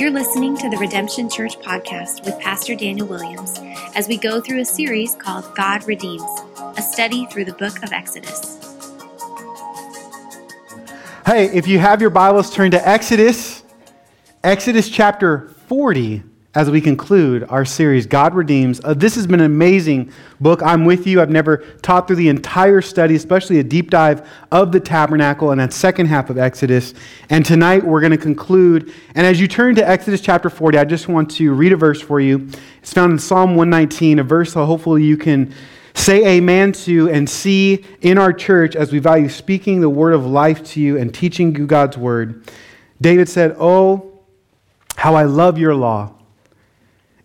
You're listening to the Redemption Church podcast with Pastor Daniel Williams as we go through a series called God Redeems, a study through the book of Exodus. Hey, if you have your Bibles, turn to Exodus, Exodus chapter 40 as we conclude our series, God Redeems. Uh, this has been an amazing book. I'm with you. I've never taught through the entire study, especially a deep dive of the tabernacle and that second half of Exodus. And tonight we're going to conclude. And as you turn to Exodus chapter 40, I just want to read a verse for you. It's found in Psalm 119, a verse that hopefully you can say amen to and see in our church as we value speaking the word of life to you and teaching you God's word. David said, Oh, how I love your law.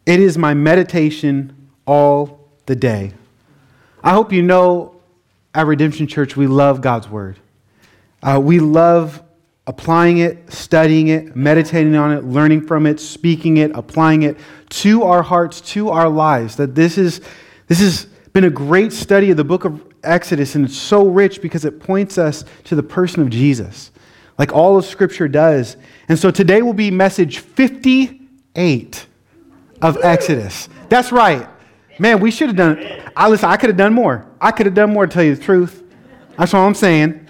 It is my meditation all the day. I hope you know at Redemption Church we love God's Word. Uh, we love applying it, studying it, meditating on it, learning from it, speaking it, applying it to our hearts, to our lives. That this is this has been a great study of the book of Exodus, and it's so rich because it points us to the person of Jesus, like all of Scripture does. And so today will be message 58 of Exodus. That's right. Man, we should have done I listen, I could have done more. I could have done more to tell you the truth. That's all I'm saying.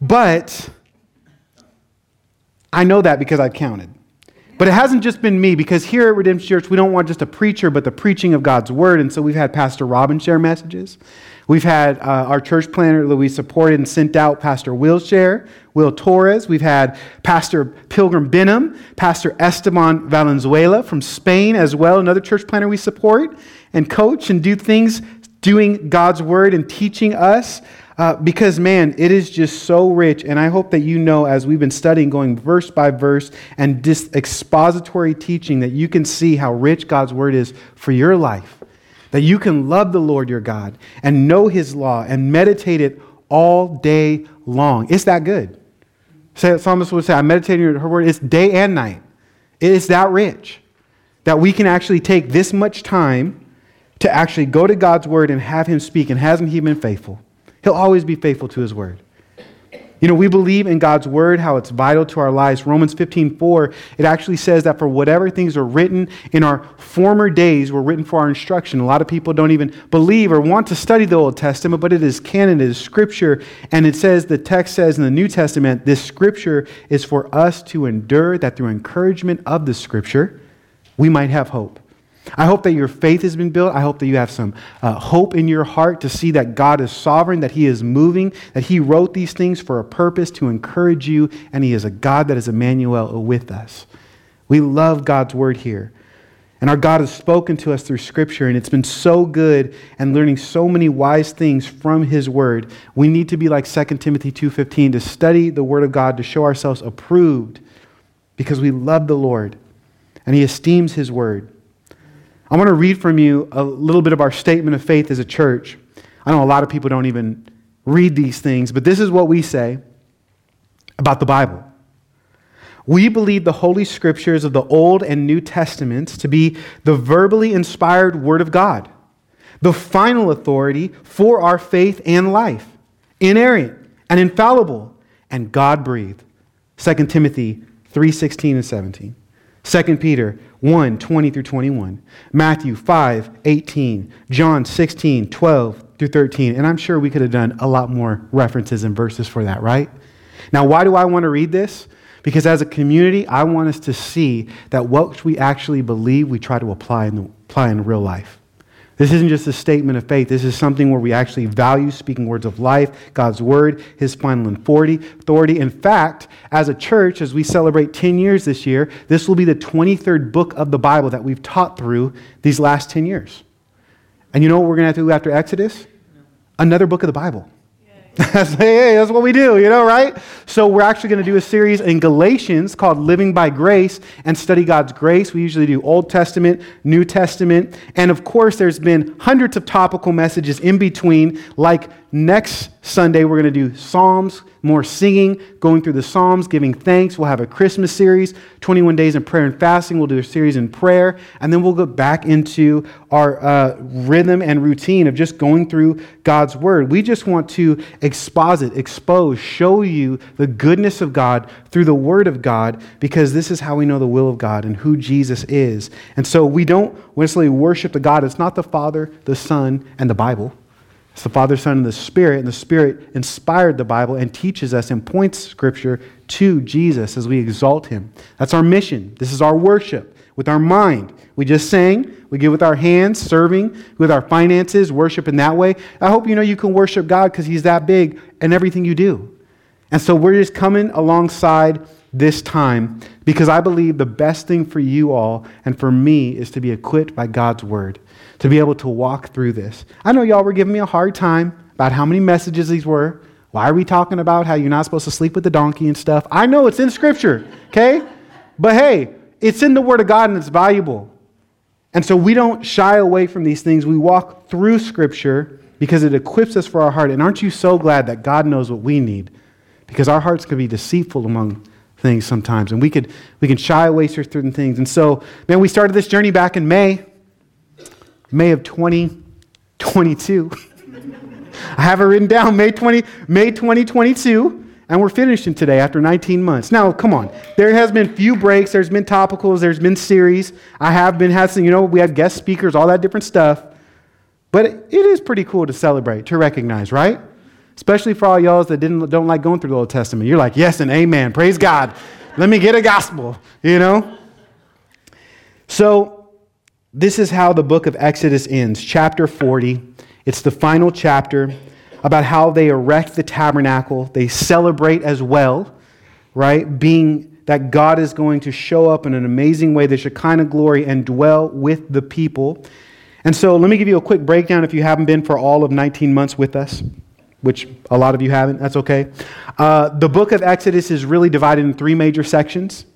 But I know that because I've counted. But it hasn't just been me, because here at Redemption Church, we don't want just a preacher, but the preaching of God's word. And so we've had Pastor Robin share messages. We've had uh, our church planner that we supported and sent out, Pastor Willshare Will Torres. We've had Pastor Pilgrim Benham, Pastor Esteban Valenzuela from Spain as well, another church planner we support and coach and do things doing God's word and teaching us. Uh, because, man, it is just so rich. And I hope that you know, as we've been studying, going verse by verse and this expository teaching, that you can see how rich God's word is for your life. That you can love the Lord your God and know his law and meditate it all day long. It's that good. Say, psalmist would say, I meditate on her word. It's day and night. It is that rich that we can actually take this much time to actually go to God's word and have him speak. And hasn't he been faithful? He'll always be faithful to his word. You know, we believe in God's word, how it's vital to our lives. Romans 15, 4, it actually says that for whatever things are written in our former days were written for our instruction. A lot of people don't even believe or want to study the Old Testament, but it is canon, it is scripture. And it says, the text says in the New Testament, this scripture is for us to endure, that through encouragement of the scripture, we might have hope. I hope that your faith has been built. I hope that you have some uh, hope in your heart to see that God is sovereign, that He is moving, that He wrote these things for a purpose to encourage you, and He is a God that is Emmanuel with us. We love God's word here. And our God has spoken to us through Scripture, and it's been so good and learning so many wise things from His Word. We need to be like 2 Timothy 2.15 to study the Word of God to show ourselves approved because we love the Lord and He esteems His Word. I want to read from you a little bit of our statement of faith as a church. I know a lot of people don't even read these things, but this is what we say about the Bible. We believe the Holy Scriptures of the Old and New Testaments to be the verbally inspired Word of God, the final authority for our faith and life, inerrant and infallible, and God breathed. 2 Timothy 3:16 and 17. 2 Peter 1 20 through 21, Matthew 5 18, John 16 12 through 13. And I'm sure we could have done a lot more references and verses for that, right? Now, why do I want to read this? Because as a community, I want us to see that what we actually believe, we try to apply in, the, apply in real life. This isn't just a statement of faith. This is something where we actually value speaking words of life, God's word, his final authority. In fact, as a church, as we celebrate 10 years this year, this will be the 23rd book of the Bible that we've taught through these last 10 years. And you know what we're going to have to do after Exodus? Another book of the Bible. Hey, that's what we do, you know, right? So we're actually going to do a series in Galatians called Living by Grace and study God's grace. We usually do Old Testament, New Testament, and of course, there's been hundreds of topical messages in between, like next Sunday, we're going to do Psalms, more singing, going through the Psalms, giving thanks. We'll have a Christmas series, 21 days in prayer and fasting. We'll do a series in prayer. And then we'll go back into our uh, rhythm and routine of just going through God's Word. We just want to exposit, expose, show you the goodness of God through the Word of God because this is how we know the will of God and who Jesus is. And so we don't necessarily worship the God. It's not the Father, the Son, and the Bible. It's the Father, Son, and the Spirit, and the Spirit inspired the Bible and teaches us and points Scripture to Jesus as we exalt Him. That's our mission. This is our worship with our mind. We just sang, we give with our hands, serving, with our finances, worship in that way. I hope you know you can worship God because He's that big in everything you do. And so we're just coming alongside this time because I believe the best thing for you all and for me is to be equipped by God's Word to be able to walk through this. I know y'all were giving me a hard time about how many messages these were. Why are we talking about how you're not supposed to sleep with the donkey and stuff? I know it's in Scripture, okay? But hey, it's in the Word of God and it's valuable. And so we don't shy away from these things. We walk through Scripture because it equips us for our heart. And aren't you so glad that God knows what we need? Because our hearts can be deceitful among things sometimes, and we could we can shy away from certain things. And so, man, we started this journey back in May. May of 2022. I have it written down, May 20, May 2022, and we're finishing today after 19 months. Now, come on. There has been few breaks, there's been topicals, there's been series. I have been having, you know, we have guest speakers, all that different stuff. But it is pretty cool to celebrate, to recognize, right? Especially for all y'all that didn't, don't like going through the Old Testament. You're like, yes and amen. Praise God. Let me get a gospel, you know? So, this is how the book of Exodus ends, chapter 40. It's the final chapter about how they erect the tabernacle. They celebrate as well, right? Being that God is going to show up in an amazing way, the Shekinah glory, and dwell with the people. And so let me give you a quick breakdown if you haven't been for all of 19 months with us, which a lot of you haven't. That's okay. Uh, the book of Exodus is really divided in three major sections.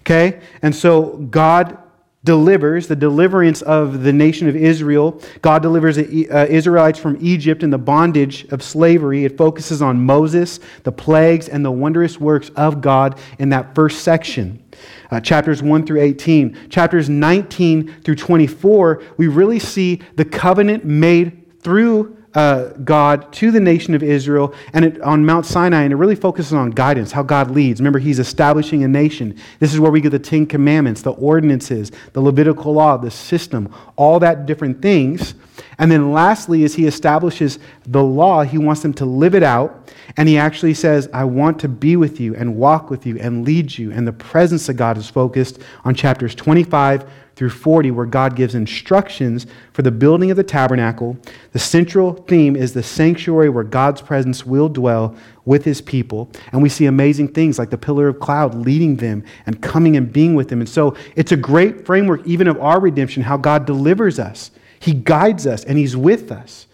Okay? And so God delivers the deliverance of the nation of Israel. God delivers the uh, Israelites from Egypt and the bondage of slavery. It focuses on Moses, the plagues, and the wondrous works of God in that first section. Uh, chapters 1 through 18. Chapters 19 through 24, we really see the covenant made through uh, God to the nation of Israel and it, on Mount Sinai, and it really focuses on guidance, how God leads. Remember, He's establishing a nation. This is where we get the Ten Commandments, the ordinances, the Levitical law, the system, all that different things. And then lastly, as He establishes the law, He wants them to live it out. And He actually says, I want to be with you and walk with you and lead you. And the presence of God is focused on chapters 25 through 40, where God gives instructions for the building of the tabernacle. The central theme is the sanctuary where God's presence will dwell with his people. And we see amazing things like the pillar of cloud leading them and coming and being with them. And so it's a great framework, even of our redemption, how God delivers us. He guides us and he's with us.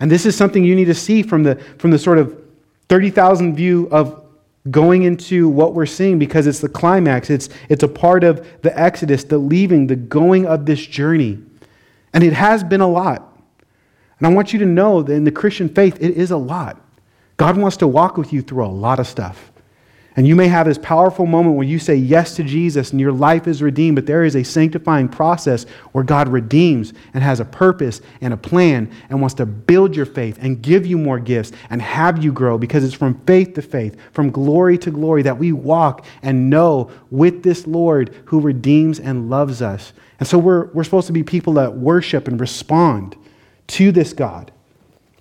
And this is something you need to see from the, from the sort of 30,000 view of going into what we're seeing because it's the climax. It's, it's a part of the Exodus, the leaving, the going of this journey. And it has been a lot. And I want you to know that in the Christian faith, it is a lot. God wants to walk with you through a lot of stuff. And you may have this powerful moment where you say yes to Jesus and your life is redeemed, but there is a sanctifying process where God redeems and has a purpose and a plan and wants to build your faith and give you more gifts and have you grow because it's from faith to faith, from glory to glory that we walk and know with this Lord who redeems and loves us. And so we're, we're supposed to be people that worship and respond to this God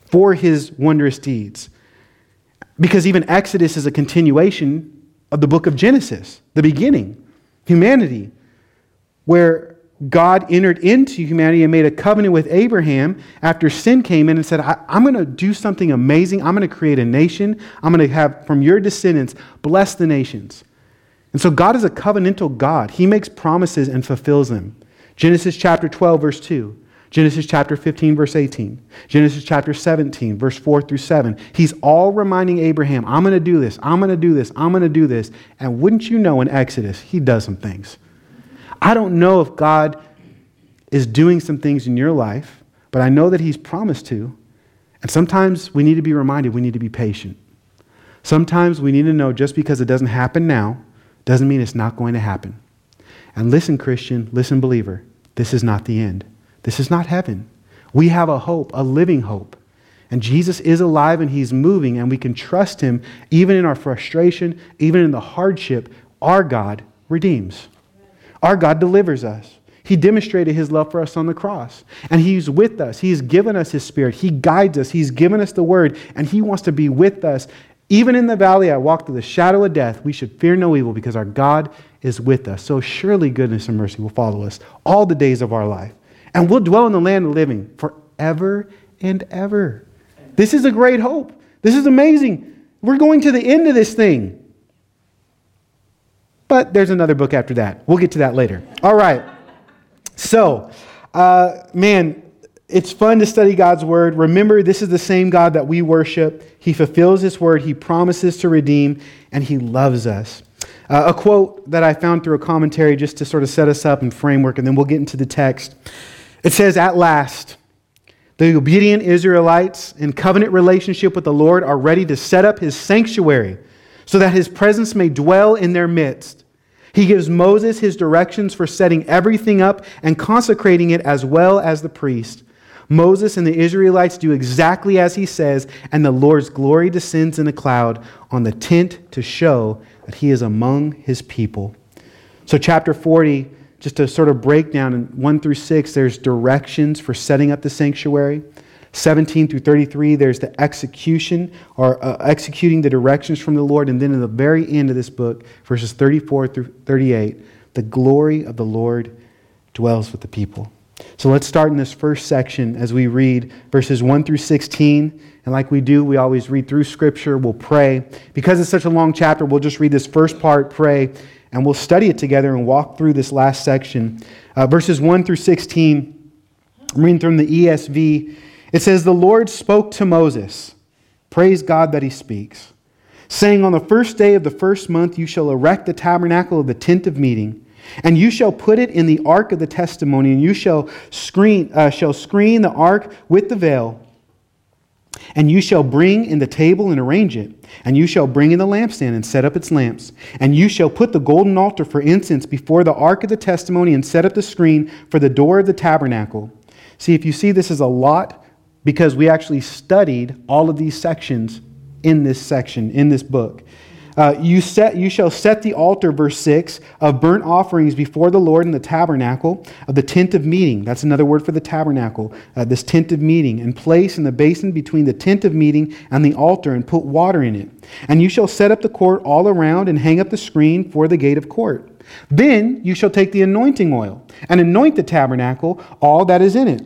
for his wondrous deeds. Because even Exodus is a continuation of the book of Genesis, the beginning, humanity, where God entered into humanity and made a covenant with Abraham after sin came in and said, I, am going to do something amazing. I'm going to create a nation. I'm going to have from your descendants bless the nations. And so God is a covenantal God. He makes promises and fulfills them. Genesis chapter 12, verse 2. Genesis chapter 15, verse 18. Genesis chapter 17, verse 4 through 7. He's all reminding Abraham, I'm going to do this, I'm going to do this, I'm going to do this. And wouldn't you know in Exodus, he does some things. I don't know if God is doing some things in your life, but I know that he's promised to. And sometimes we need to be reminded we need to be patient. Sometimes we need to know just because it doesn't happen now doesn't mean it's not going to happen. And listen, Christian, listen, believer, this is not the end. This is not heaven. We have a hope, a living hope. And Jesus is alive and he's moving, and we can trust him even in our frustration, even in the hardship. Our God redeems, our God delivers us. He demonstrated his love for us on the cross. And he's with us. He's given us his spirit. He guides us. He's given us the word. And he wants to be with us. Even in the valley I walk through the shadow of death, we should fear no evil because our God is with us. So surely goodness and mercy will follow us all the days of our life. And we'll dwell in the land of living forever and ever. This is a great hope. This is amazing. We're going to the end of this thing. But there's another book after that. We'll get to that later. All right. So, uh, man, it's fun to study God's word. Remember, this is the same God that we worship. He fulfills his word, he promises to redeem, and he loves us. Uh, a quote that I found through a commentary just to sort of set us up in framework, and then we'll get into the text. It says, At last, the obedient Israelites in covenant relationship with the Lord are ready to set up his sanctuary so that his presence may dwell in their midst. He gives Moses his directions for setting everything up and consecrating it as well as the priest. Moses and the Israelites do exactly as he says, and the Lord's glory descends in a cloud on the tent to show that he is among his people. So, chapter 40, just to sort of break down in 1 through 6, there's directions for setting up the sanctuary. 17 through 33, there's the execution or uh, executing the directions from the Lord. And then in the very end of this book, verses 34 through 38, the glory of the Lord dwells with the people. So let's start in this first section as we read verses 1 through 16. And like we do, we always read through Scripture, we'll pray. Because it's such a long chapter, we'll just read this first part, pray, and we'll study it together and walk through this last section. Uh, verses 1 through 16, I'm reading from the ESV. It says, The Lord spoke to Moses. Praise God that he speaks. Saying, On the first day of the first month, you shall erect the tabernacle of the tent of meeting. And you shall put it in the ark of the testimony, and you shall screen, uh, shall screen the ark with the veil. And you shall bring in the table and arrange it. And you shall bring in the lampstand and set up its lamps. And you shall put the golden altar for incense before the ark of the testimony and set up the screen for the door of the tabernacle. See, if you see this is a lot, because we actually studied all of these sections in this section, in this book. Uh, you, set, you shall set the altar, verse 6, of burnt offerings before the Lord in the tabernacle of the tent of meeting. That's another word for the tabernacle, uh, this tent of meeting, and place in the basin between the tent of meeting and the altar, and put water in it. And you shall set up the court all around and hang up the screen for the gate of court. Then you shall take the anointing oil and anoint the tabernacle, all that is in it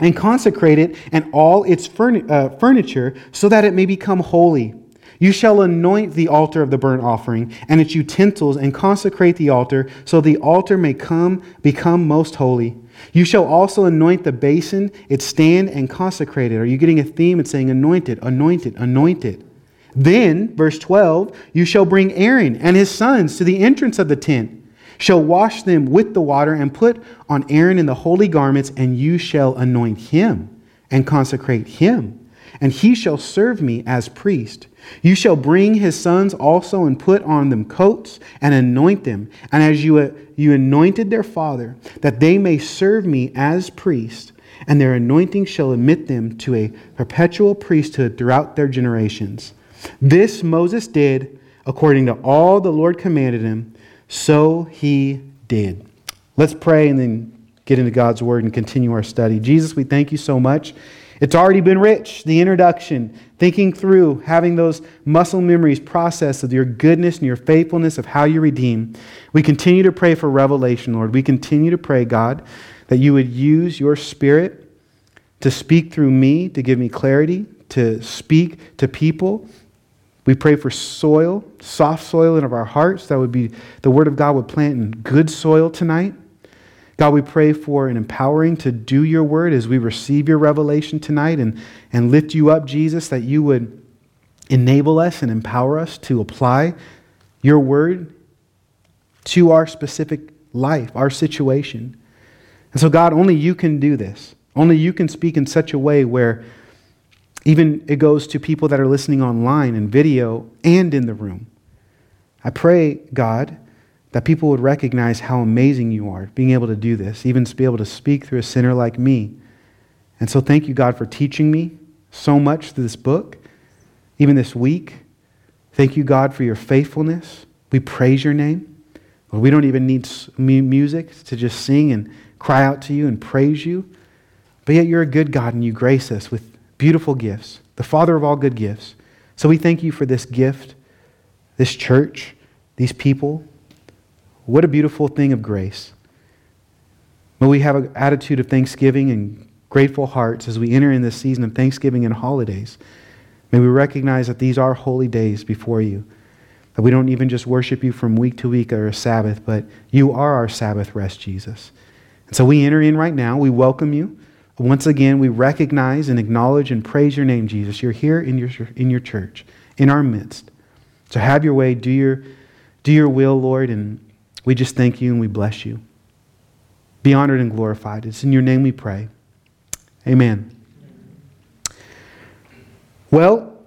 and consecrate it and all its uh, furniture so that it may become holy. You shall anoint the altar of the burnt offering and its utensils and consecrate the altar so the altar may come become most holy. You shall also anoint the basin, its stand, and consecrate it. Are you getting a theme? It's saying anointed, anointed, anointed. Then, verse 12, you shall bring Aaron and his sons to the entrance of the tent shall wash them with the water and put on Aaron in the holy garments, and you shall anoint him and consecrate him, and he shall serve me as priest. You shall bring his sons also and put on them coats and anoint them, and as you, you anointed their father, that they may serve me as priest, and their anointing shall admit them to a perpetual priesthood throughout their generations. This Moses did according to all the Lord commanded him so he did. Let's pray and then get into God's word and continue our study. Jesus, we thank you so much. It's already been rich, the introduction, thinking through, having those muscle memories processed of your goodness and your faithfulness of how you redeem. We continue to pray for revelation, Lord. We continue to pray, God, that you would use your spirit to speak through me, to give me clarity, to speak to people we pray for soil, soft soil in of our hearts. That would be the Word of God would plant in good soil tonight. God, we pray for an empowering to do your word as we receive your revelation tonight and, and lift you up, Jesus, that you would enable us and empower us to apply your word to our specific life, our situation. And so, God, only you can do this. Only you can speak in such a way where Even it goes to people that are listening online and video and in the room. I pray, God, that people would recognize how amazing you are, being able to do this, even to be able to speak through a sinner like me. And so thank you, God, for teaching me so much through this book, even this week. Thank you, God, for your faithfulness. We praise your name. we don't even need music to just sing and cry out to you and praise you. But yet you're a good God and you grace us with beautiful gifts, the Father of all good gifts. So we thank you for this gift, this church, these people. What a beautiful thing of grace. May we have an attitude of thanksgiving and grateful hearts as we enter in this season of Thanksgiving and holidays. May we recognize that these are holy days before you. That we don't even just worship you from week to week or a Sabbath, but you are our Sabbath rest, Jesus. And so we enter in right now. We welcome you. Once again, we recognize and acknowledge and praise your name, Jesus. You're here in your, in your church, in our midst. So have your way, do your, do your will, Lord, and we just thank you and we bless you. Be honored and glorified. It's in your name we pray. Amen. Well,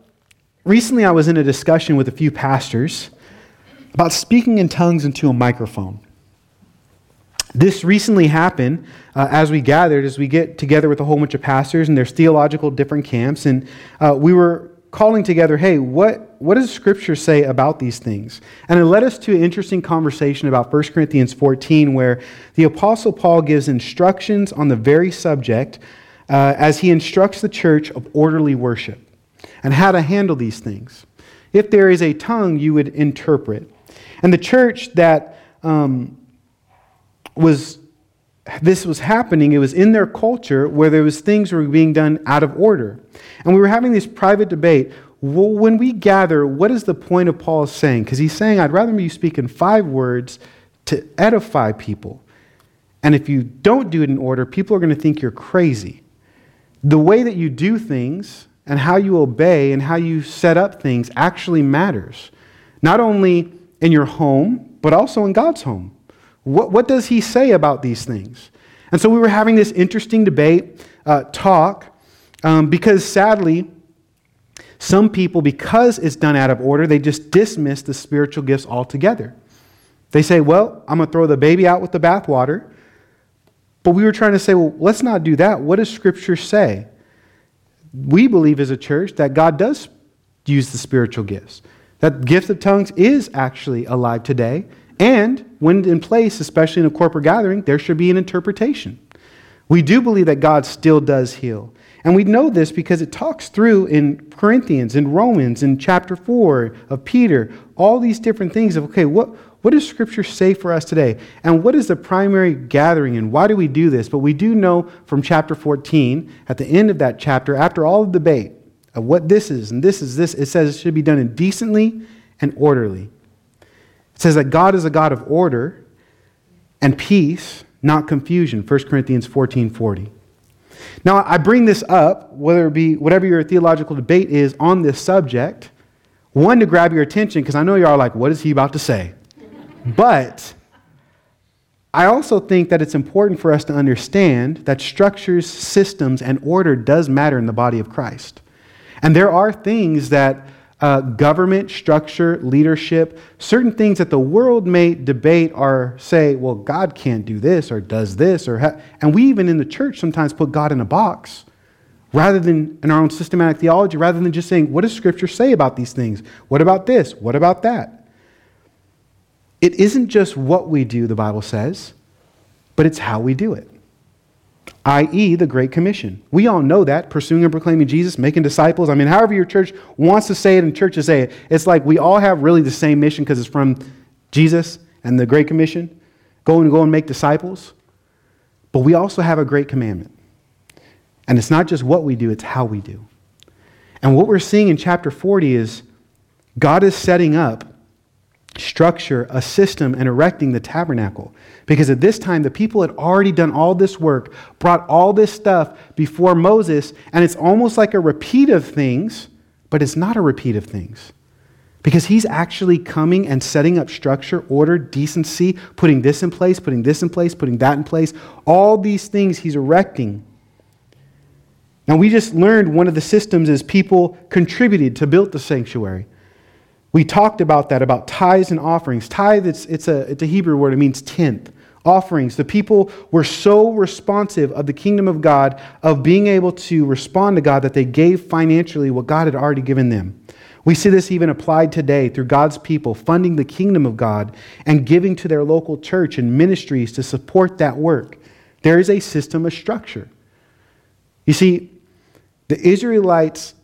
recently I was in a discussion with a few pastors about speaking in tongues into a microphone. This recently happened uh, as we gathered, as we get together with a whole bunch of pastors, and there's theological different camps, and uh, we were calling together, hey, what, what does Scripture say about these things? And it led us to an interesting conversation about 1 Corinthians 14, where the Apostle Paul gives instructions on the very subject uh, as he instructs the church of orderly worship and how to handle these things. If there is a tongue, you would interpret. And the church that um, was this was happening, it was in their culture where there was things were being done out of order. And we were having this private debate. Well, when we gather, what is the point of Paul saying? Because he's saying, I'd rather you speak in five words to edify people. And if you don't do it in order, people are going to think you're crazy. The way that you do things and how you obey and how you set up things actually matters. Not only in your home, but also in God's home. What, what does he say about these things? And so we were having this interesting debate, uh, talk, um, because sadly, some people, because it's done out of order, they just dismiss the spiritual gifts altogether. They say, well, I'm going to throw the baby out with the bathwater. But we were trying to say, well, let's not do that. What does Scripture say? We believe as a church that God does use the spiritual gifts, that gift of tongues is actually alive today. And when in place, especially in a corporate gathering, there should be an interpretation. We do believe that God still does heal. And we know this because it talks through in Corinthians, in Romans, in chapter 4 of Peter, all these different things of, okay, what, what does Scripture say for us today? And what is the primary gathering and why do we do this? But we do know from chapter 14, at the end of that chapter, after all the debate of what this is and this is this, it says it should be done indecently and orderly. It says that God is a God of order and peace, not confusion. 1 Corinthians 14 40. Now, I bring this up, whether it be whatever your theological debate is on this subject, one, to grab your attention, because I know you are like, what is he about to say? but I also think that it's important for us to understand that structures, systems, and order does matter in the body of Christ. And there are things that uh, government, structure, leadership, certain things that the world may debate or say, well, God can't do this or does this. or ha-. And we even in the church sometimes put God in a box rather than in our own systematic theology, rather than just saying, what does Scripture say about these things? What about this? What about that? It isn't just what we do, the Bible says, but it's how we do it i.e., the Great Commission. We all know that, pursuing and proclaiming Jesus, making disciples. I mean, however your church wants to say it and churches say it, it's like we all have really the same mission because it's from Jesus and the Great Commission. Go and go and make disciples. But we also have a great commandment. And it's not just what we do, it's how we do. And what we're seeing in chapter 40 is God is setting up structure, a system, and erecting the tabernacle. Because at this time, the people had already done all this work, brought all this stuff before Moses, and it's almost like a repeat of things, but it's not a repeat of things. Because he's actually coming and setting up structure, order, decency, putting this in place, putting this in place, putting that in place. All these things he's erecting. Now, we just learned one of the systems is people contributed to build the sanctuary. We talked about that, about tithes and offerings. Tithe, it's, it's, a, it's a Hebrew word, it means tenth. Offerings. The people were so responsive of the kingdom of God, of being able to respond to God, that they gave financially what God had already given them. We see this even applied today through God's people funding the kingdom of God and giving to their local church and ministries to support that work. There is a system, a structure. You see, the Israelites,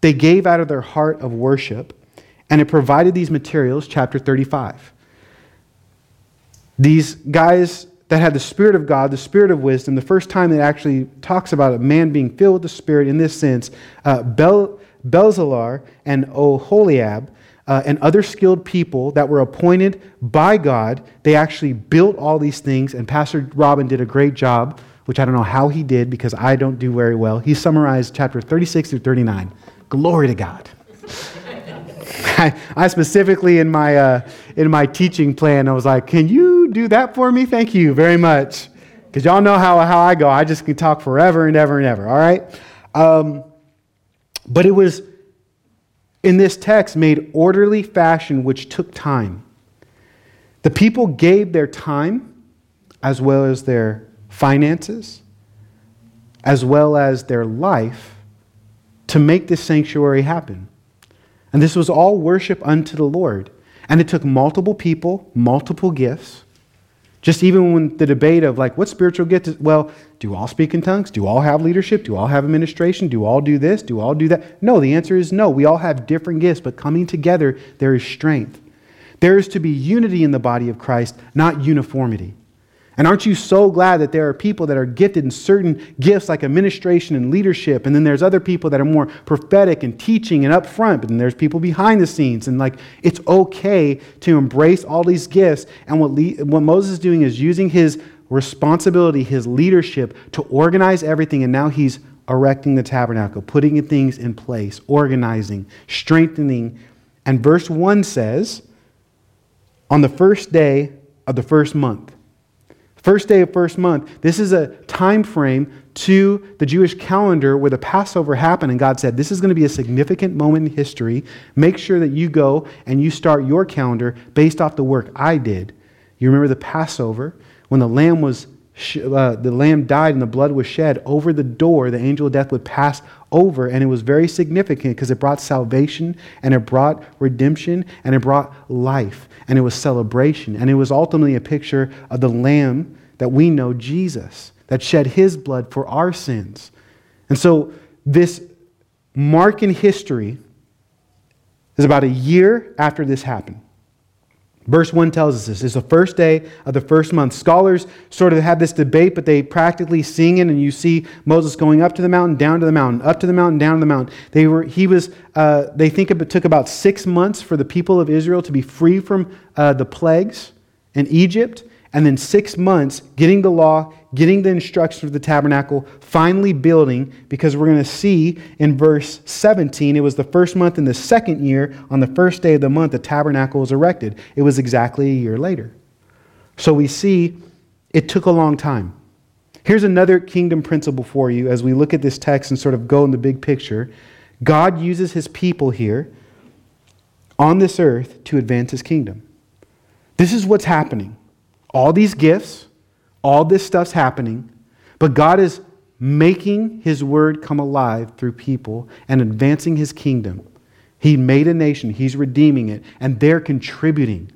they gave out of their heart of worship, and it provided these materials, chapter 35. These guys that had the Spirit of God, the Spirit of wisdom, the first time it actually talks about a man being filled with the Spirit in this sense, uh, Bel- Bezalel and Oholiab, uh, and other skilled people that were appointed by God, they actually built all these things, and Pastor Robin did a great job which I don't know how he did because I don't do very well. He summarized chapter 36 through 39. Glory to God. I, I, specifically, in my, uh, in my teaching plan, I was like, Can you do that for me? Thank you very much. Because y'all know how, how I go. I just can talk forever and ever and ever, all right? Um, but it was in this text made orderly fashion, which took time. The people gave their time as well as their finances, as well as their life to make this sanctuary happen. And this was all worship unto the Lord. And it took multiple people, multiple gifts. Just even when the debate of like, what spiritual gift is, well, do all speak in tongues? Do all have leadership? Do all have administration? Do all do this? Do all do that? No, the answer is no. We all have different gifts, but coming together, there is strength. There is to be unity in the body of Christ, not uniformity. And aren't you so glad that there are people that are gifted in certain gifts like administration and leadership, and then there's other people that are more prophetic and teaching and up front, but then there's people behind the scenes. And like, it's okay to embrace all these gifts. And what, Le- what Moses is doing is using his responsibility, his leadership, to organize everything. And now he's erecting the tabernacle, putting things in place, organizing, strengthening. And verse 1 says, on the first day of the first month, First day of first month. This is a time frame to the Jewish calendar where the Passover happened, and God said, This is going to be a significant moment in history. Make sure that you go and you start your calendar based off the work I did. You remember the Passover when the lamb was uh, the lamb died and the blood was shed over the door. The angel of death would pass over and it was very significant because it brought salvation and it brought redemption and it brought life and it was celebration. And it was ultimately a picture of the lamb that we know jesus that shed his blood for our sins. And so this mark in history is about a year after this happened Verse 1 tells us this. It's the first day of the first month. Scholars sort of have this debate, but they practically sing it, and you see Moses going up to the mountain, down to the mountain, up to the mountain, down to the mountain. They, were, he was, uh, they think it took about six months for the people of Israel to be free from uh, the plagues in Egypt and then six months getting the law, getting the instructions for the tabernacle, finally building, because we're going to see in verse 17, it was the first month in the second year, on the first day of the month, the tabernacle was erected. It was exactly a year later. So we see it took a long time. Here's another kingdom principle for you as we look at this text and sort of go in the big picture. God uses his people here on this earth to advance his kingdom. This is what's happening all these gifts, all this stuff's happening, but God is making his word come alive through people and advancing his kingdom. He made a nation, he's redeeming it, and they're contributing.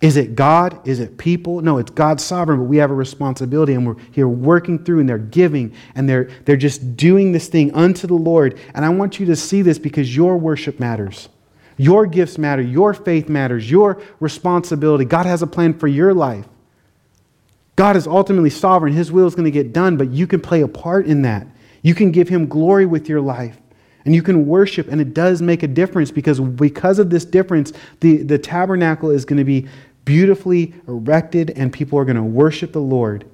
Is it God? Is it people? No, it's God's sovereign, but we have a responsibility and we're here working through and they're giving and they're, they're just doing this thing unto the Lord. And I want you to see this because your worship matters. Your gifts matter. Your faith matters. Your responsibility. God has a plan for your life. God is ultimately sovereign. His will is going to get done, but you can play a part in that. You can give Him glory with your life. And you can worship, and it does make a difference because because of this difference, the, the tabernacle is going to be beautifully erected, and people are going to worship the Lord.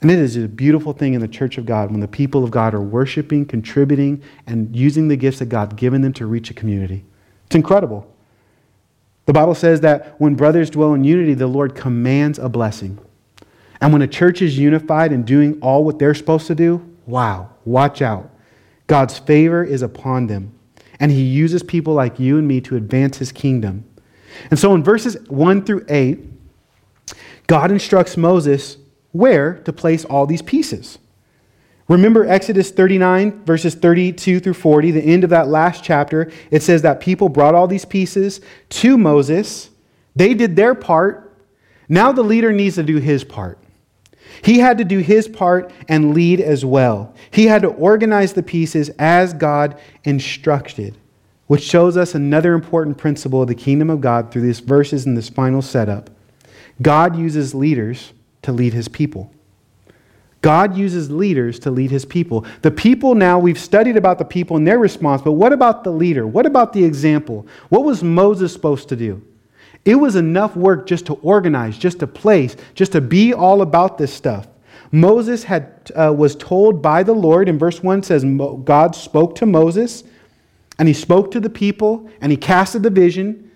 And it is a beautiful thing in the church of God when the people of God are worshiping, contributing, and using the gifts that God given them to reach a community. It's incredible. The Bible says that when brothers dwell in unity, the Lord commands a blessing. And when a church is unified and doing all what they're supposed to do, wow, Watch out. God's favor is upon them, and he uses people like you and me to advance his kingdom. And so in verses 1 through 8, God instructs Moses where to place all these pieces. Remember Exodus 39, verses 32 through 40, the end of that last chapter. It says that people brought all these pieces to Moses. They did their part. Now the leader needs to do his part. He had to do his part and lead as well. He had to organize the pieces as God instructed, which shows us another important principle of the kingdom of God through these verses in this final setup. God uses leaders to lead his people. God uses leaders to lead his people. The people now, we've studied about the people and their response, but what about the leader? What about the example? What was Moses supposed to do? It was enough work just to organize, just to place, just to be all about this stuff. Moses had, uh, was told by the Lord, in verse 1 says, God spoke to Moses, and he spoke to the people, and he casted the vision.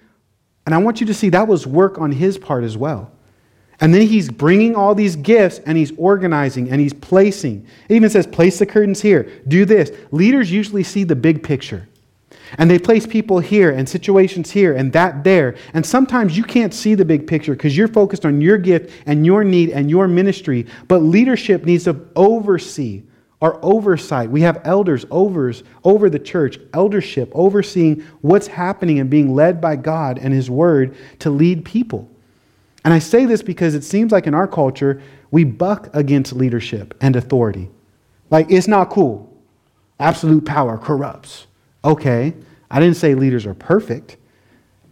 And I want you to see that was work on his part as well. And then he's bringing all these gifts and he's organizing and he's placing. It even says, place the curtains here, do this. Leaders usually see the big picture. And they place people here and situations here and that there. And sometimes you can't see the big picture because you're focused on your gift and your need and your ministry. But leadership needs to oversee our oversight. We have elders overs over the church, eldership, overseeing what's happening and being led by God and His Word to lead people. And I say this because it seems like in our culture, we buck against leadership and authority. Like, it's not cool. Absolute power corrupts. Okay, I didn't say leaders are perfect,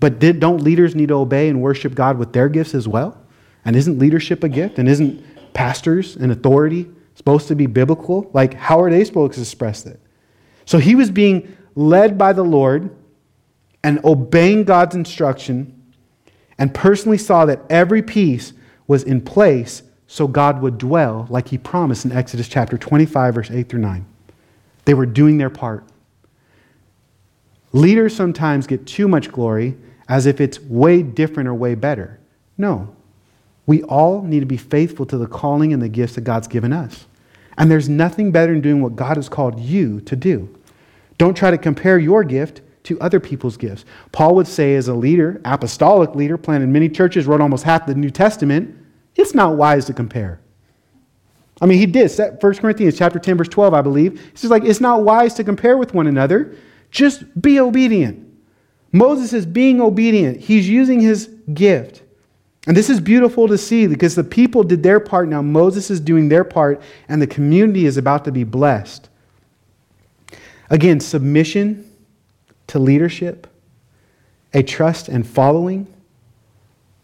but did, don't leaders need to obey and worship God with their gifts as well? And isn't leadership a gift? And isn't pastors and authority supposed to be biblical? Like, how are they supposed to express it? So he was being led by the Lord and obeying God's instruction and personally saw that every piece was in place so God would dwell like he promised in Exodus chapter 25, verse 8 through 9. They were doing their part. Leaders sometimes get too much glory as if it's way different or way better. No. We all need to be faithful to the calling and the gifts that God's given us. And there's nothing better than doing what God has called you to do. Don't try to compare your gift to other people's gifts. Paul would say, as a leader, apostolic leader, planted many churches, wrote almost half the New Testament, it's not wise to compare. I mean, he did. 1 Corinthians chapter 10, verse 12, I believe. He says, like, it's not wise to compare with one another. Just be obedient. Moses is being obedient. He's using his gift. And this is beautiful to see because the people did their part. Now Moses is doing their part, and the community is about to be blessed. Again, submission to leadership, a trust and following,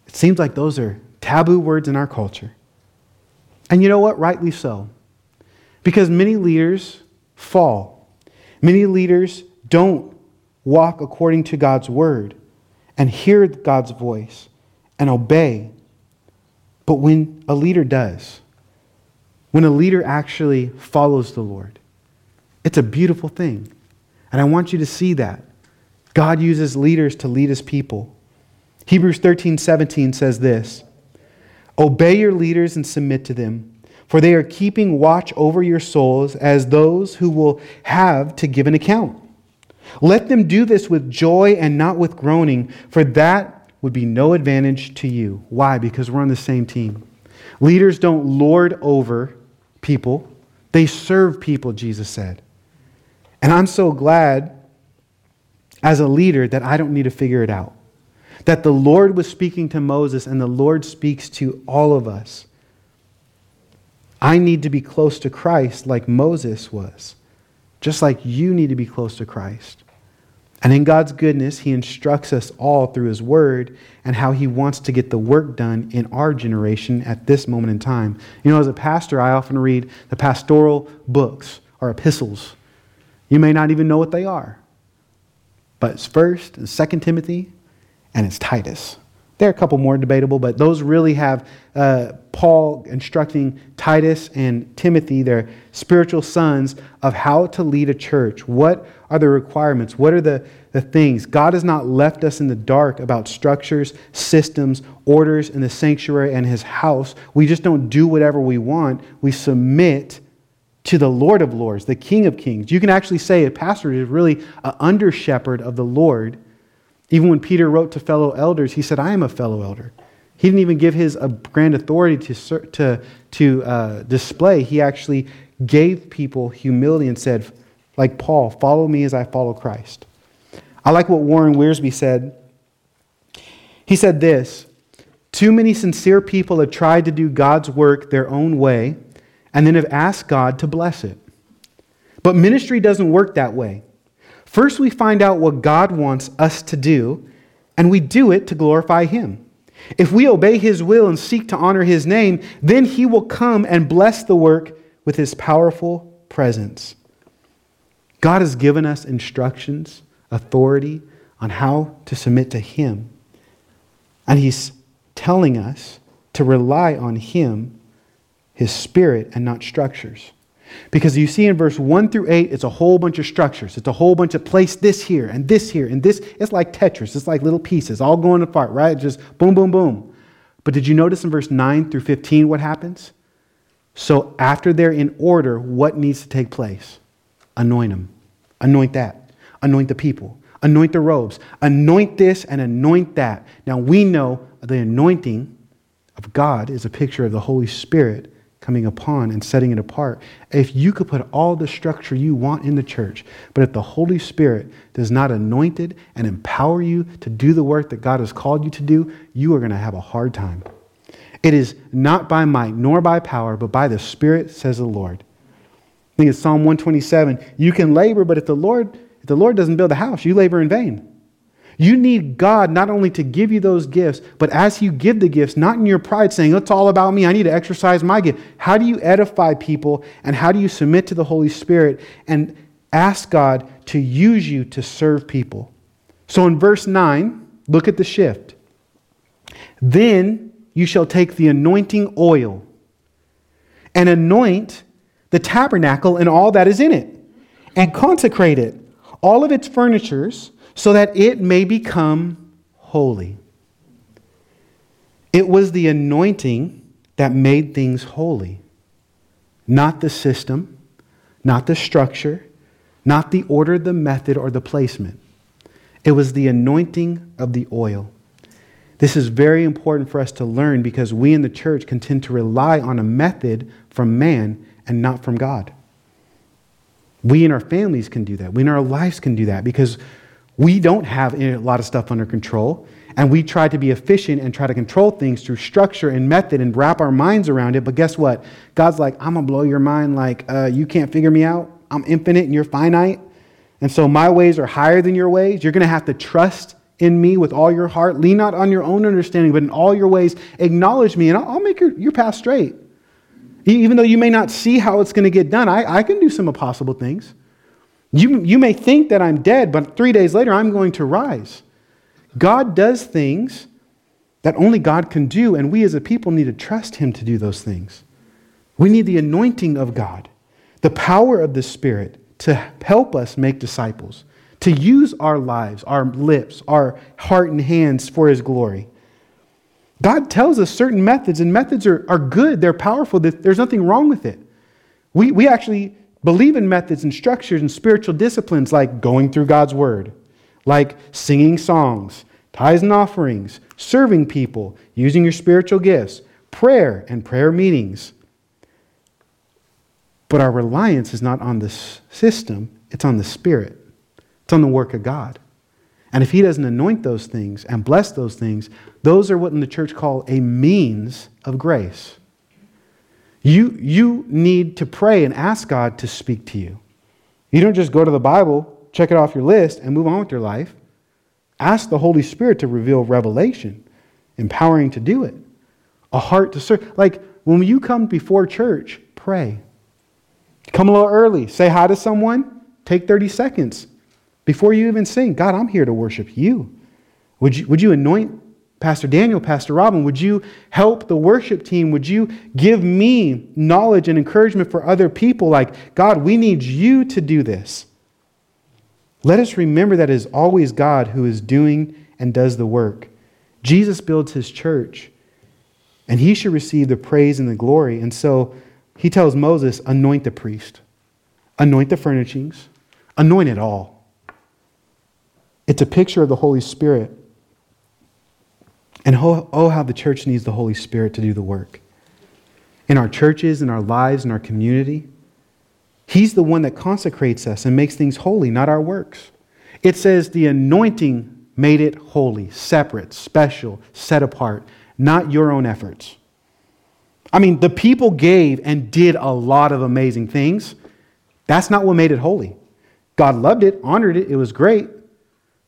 it seems like those are taboo words in our culture. And you know what? Rightly so. Because many leaders fall. Many leaders don't walk according to God's word and hear God's voice and obey. But when a leader does, when a leader actually follows the Lord, it's a beautiful thing. And I want you to see that. God uses leaders to lead his people. Hebrews 13 17 says this Obey your leaders and submit to them, for they are keeping watch over your souls as those who will have to give an account. Let them do this with joy and not with groaning, for that would be no advantage to you. Why? Because we're on the same team. Leaders don't lord over people, they serve people, Jesus said. And I'm so glad as a leader that I don't need to figure it out. That the Lord was speaking to Moses and the Lord speaks to all of us. I need to be close to Christ like Moses was, just like you need to be close to Christ. And in God's goodness, He instructs us all through His Word and how He wants to get the work done in our generation at this moment in time. You know, as a pastor, I often read the pastoral books or epistles. You may not even know what they are. But it's first and second Timothy, and it's Titus. There are a couple more debatable, but those really have uh, Paul instructing Titus and Timothy, their spiritual sons, of how to lead a church. What are the requirements? What are the, the things? God has not left us in the dark about structures, systems, orders in the sanctuary and his house. We just don't do whatever we want. We submit to the Lord of Lords, the King of Kings. You can actually say a pastor is really an under shepherd of the Lord. Even when Peter wrote to fellow elders, he said, I am a fellow elder. He didn't even give his uh, grand authority to, to, to uh, display. He actually gave people humility and said, like Paul, follow me as I follow Christ. I like what Warren Wiersbe said. He said this Too many sincere people have tried to do God's work their own way and then have asked God to bless it. But ministry doesn't work that way. First, we find out what God wants us to do, and we do it to glorify Him. If we obey His will and seek to honor His name, then He will come and bless the work with His powerful presence. God has given us instructions, authority on how to submit to Him. And He's telling us to rely on Him his spirit and not structures. Because you see in verse 1 through 8, it's a whole bunch of structures. It's a whole bunch of place this here and this here and this. It's like Tetris. It's like little pieces all going apart, right? Just boom, boom, boom. But did you notice in verse 9 through 15 what happens? So after they're in order, what needs to take place? Anoint them. Anoint that. Anoint the people. Anoint the robes. Anoint this and anoint that. Now we know the anointing of God is a picture of the Holy Spirit coming upon and setting it apart. If you could put all the structure you want in the church, but if the Holy Spirit does not anoint it and empower you to do the work that God has called you to do, you are going to have a hard time. It is not by might nor by power, but by the Spirit, says the Lord. I think it's Psalm 127. You can labor, but if the Lord, if the Lord doesn't build a house, you labor in vain. You need God not only to give you those gifts, but as you give the gifts, not in your pride saying, it's all about me, I need to exercise my gift. How do you edify people and how do you submit to the Holy Spirit and ask God to use you to serve people? So in verse 9, look at the shift. Then you shall take the anointing oil and anoint the tabernacle and all that is in it, and consecrate it, all of its furnitures so that it may become holy. It was the anointing that made things holy, not the system, not the structure, not the order, the method, or the placement. It was the anointing of the oil. This is very important for us to learn because we in the church can tend to rely on a method from man and not from God. We in our families can do that. We in our lives can do that because we don't have a lot of stuff under control, and we try to be efficient and try to control things through structure and method and wrap our minds around it. But guess what? God's like, I'm to blow your mind like, uh, you can't figure me out. I'm infinite and you're finite. And so my ways are higher than your ways. You're to have to trust in me with all your heart. Lean not on your own understanding, but in all your ways, acknowledge me, and I'll, make your, your path straight. Even though you may not see how it's to get done, I, I can do some impossible things. You, you may think that I'm dead, but three days later I'm going to rise. God does things that only God can do, and we as a people need to trust Him to do those things. We need the anointing of God, the power of the Spirit to help us make disciples, to use our lives, our lips, our heart and hands for His glory. God tells us certain methods, and methods are, are good, they're powerful, there's nothing wrong with it. We, we actually believe in methods and structures and spiritual disciplines like going through God's Word, like singing songs, tithes and offerings, serving people, using your spiritual gifts, prayer and prayer meetings. But our reliance is not on the system, it's on the Spirit, it's on the work of God. And if He doesn't anoint those things and bless those things, those are what in the church call a means of grace. You, you need to pray and ask God to speak to you. You don't just go to the Bible, check it off your list, and move on with your life. Ask the Holy Spirit to reveal revelation, empowering to do it, a heart to serve. Like when you come before church, pray. Come a little early, say hi to someone, take 30 seconds before you even sing. God, I'm here to worship you. Would you, would you anoint Pastor Daniel, Pastor Robin, would you help the worship team? Would you give me knowledge and encouragement for other people? Like, God, we need you to do this. Let us remember that it is always God who is doing and does the work. Jesus builds his church, and he should receive the praise and the glory. And so, he tells Moses, anoint the priest, anoint the furnishings, anoint it all. It's a picture of the Holy Spirit. And oh, oh, how the church needs the Holy Spirit to do the work. In our churches, in our lives, in our community, He's the one that consecrates us and makes things holy, not our works. It says the anointing made it holy, separate, special, set apart, not your own efforts. I mean, the people gave and did a lot of amazing things. That's not what made it holy. God loved it, honored it, it was great.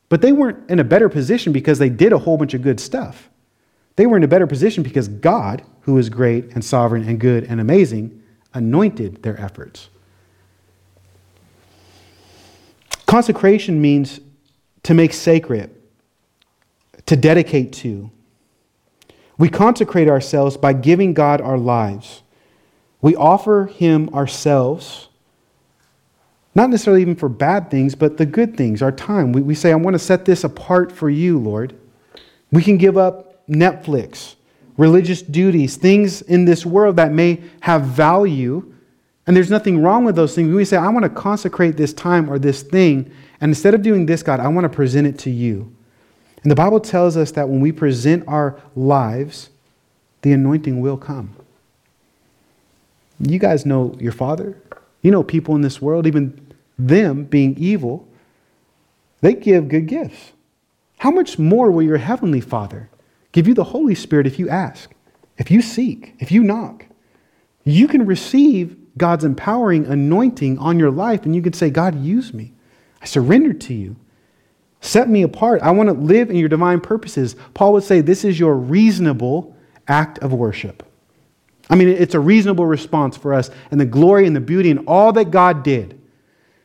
But they weren't in a better position because they did a whole bunch of good stuff. They were in a better position because God, who is great and sovereign and good and amazing, anointed their efforts. Consecration means to make sacred, to dedicate to. We consecrate ourselves by giving God our lives. We offer Him ourselves not necessarily even for bad things, but the good things, our time. We, we say, I want to set this apart for you, Lord. We can give up Netflix, religious duties, things in this world that may have value. And there's nothing wrong with those things. We say, I want to consecrate this time or this thing. And instead of doing this, God, I want to present it to you. And the Bible tells us that when we present our lives, the anointing will come. You guys know your father. You know, people in this world, even them being evil, they give good gifts. How much more will your heavenly Father give you the Holy Spirit if you ask, if you seek, if you knock? You can receive God's empowering anointing on your life, and you can say, God, use me. I surrender to you. Set me apart. I want to live in your divine purposes. Paul would say, This is your reasonable act of worship. I mean, it's a reasonable response for us and the glory and the beauty and all that God did.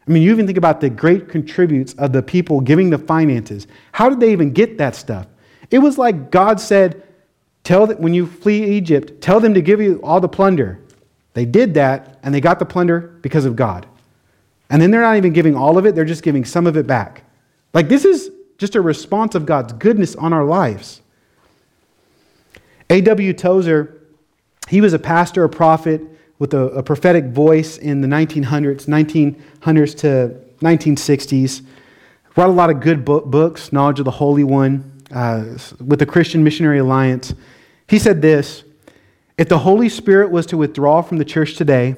I mean, you even think about the great contributes of the people giving the finances. How did they even get that stuff? It was like God said, Tell that when you flee Egypt, tell them to give you all the plunder. They did that, and they got the plunder because of God. And then they're not even giving all of it, they're just giving some of it back. Like, this is just a response of God's goodness on our lives. A.W. Tozer he was a pastor, a prophet with a, a prophetic voice in the 1900s, 1900s to 1960s. Wrote a lot of good book, books, Knowledge of the Holy One, uh, with the Christian Missionary Alliance. He said this If the Holy Spirit was to withdraw from the church today,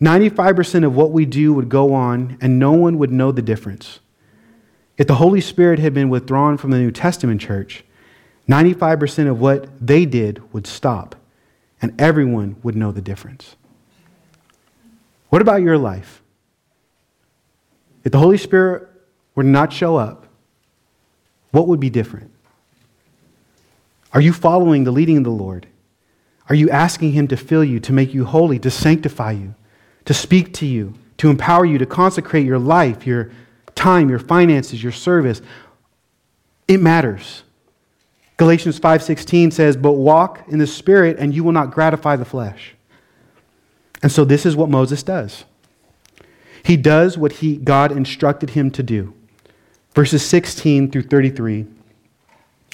95% of what we do would go on, and no one would know the difference. If the Holy Spirit had been withdrawn from the New Testament church, 95% of what they did would stop and everyone would know the difference. What about your life? If the Holy Spirit were to not show up, what would be different? Are you following the leading of the Lord? Are you asking Him to fill you, to make you holy, to sanctify you, to speak to you, to empower you, to consecrate your life, your time, your finances, your service? It matters. Galatians 5:16 says, "But walk in the spirit and you will not gratify the flesh." And so this is what Moses does. He does what he God instructed him to do. Verses 16 through 33.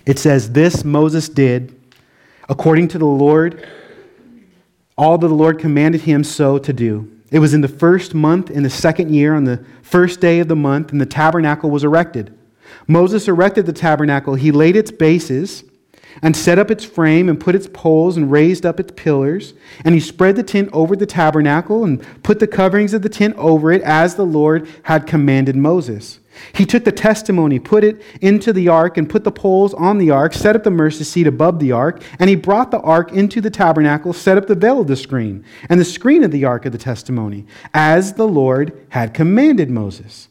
It says, "This Moses did according to the Lord all that the Lord commanded him so to do." It was in the first month in the second year on the first day of the month and the tabernacle was erected. Moses erected the tabernacle. He laid its bases and set up its frame and put its poles and raised up its pillars. And he spread the tent over the tabernacle and put the coverings of the tent over it as the Lord had commanded Moses. He took the testimony, put it into the ark, and put the poles on the ark, set up the mercy seat above the ark, and he brought the ark into the tabernacle, set up the veil of the screen, and the screen of the ark of the testimony, as the Lord had commanded Moses.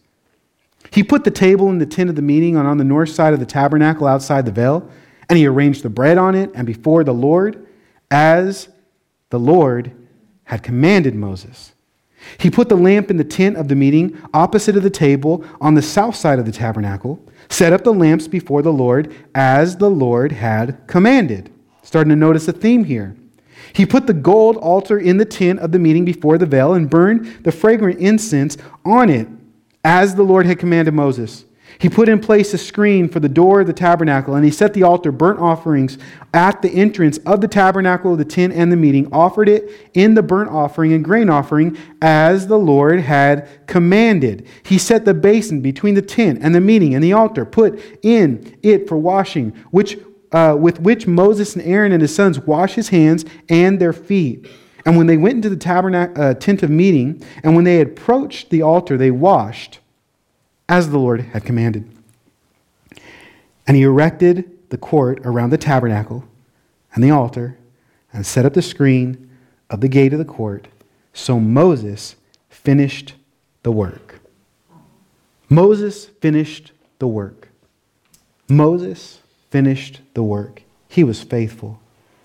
He put the table in the tent of the meeting on, on the north side of the tabernacle outside the veil, and he arranged the bread on it and before the Lord, as the Lord had commanded Moses. He put the lamp in the tent of the meeting opposite of the table on the south side of the tabernacle, set up the lamps before the Lord as the Lord had commanded. Starting to notice a theme here. He put the gold altar in the tent of the meeting before the veil and burned the fragrant incense on it as the Lord had commanded Moses. He put in place a screen for the door of the tabernacle, and he set the altar burnt offerings at the entrance of the tabernacle of the tent and the meeting, offered it in the burnt offering and grain offering as the Lord had commanded. He set the basin between the tent and the meeting and the altar, put in it for washing, which, uh, with which Moses and Aaron and his sons wash his hands and their feet. And when they went into the tabernacle, uh, tent of meeting, and when they approached the altar, they washed as the Lord had commanded. And he erected the court around the tabernacle and the altar and set up the screen of the gate of the court. So Moses finished the work. Moses finished the work. Moses finished the work. He was faithful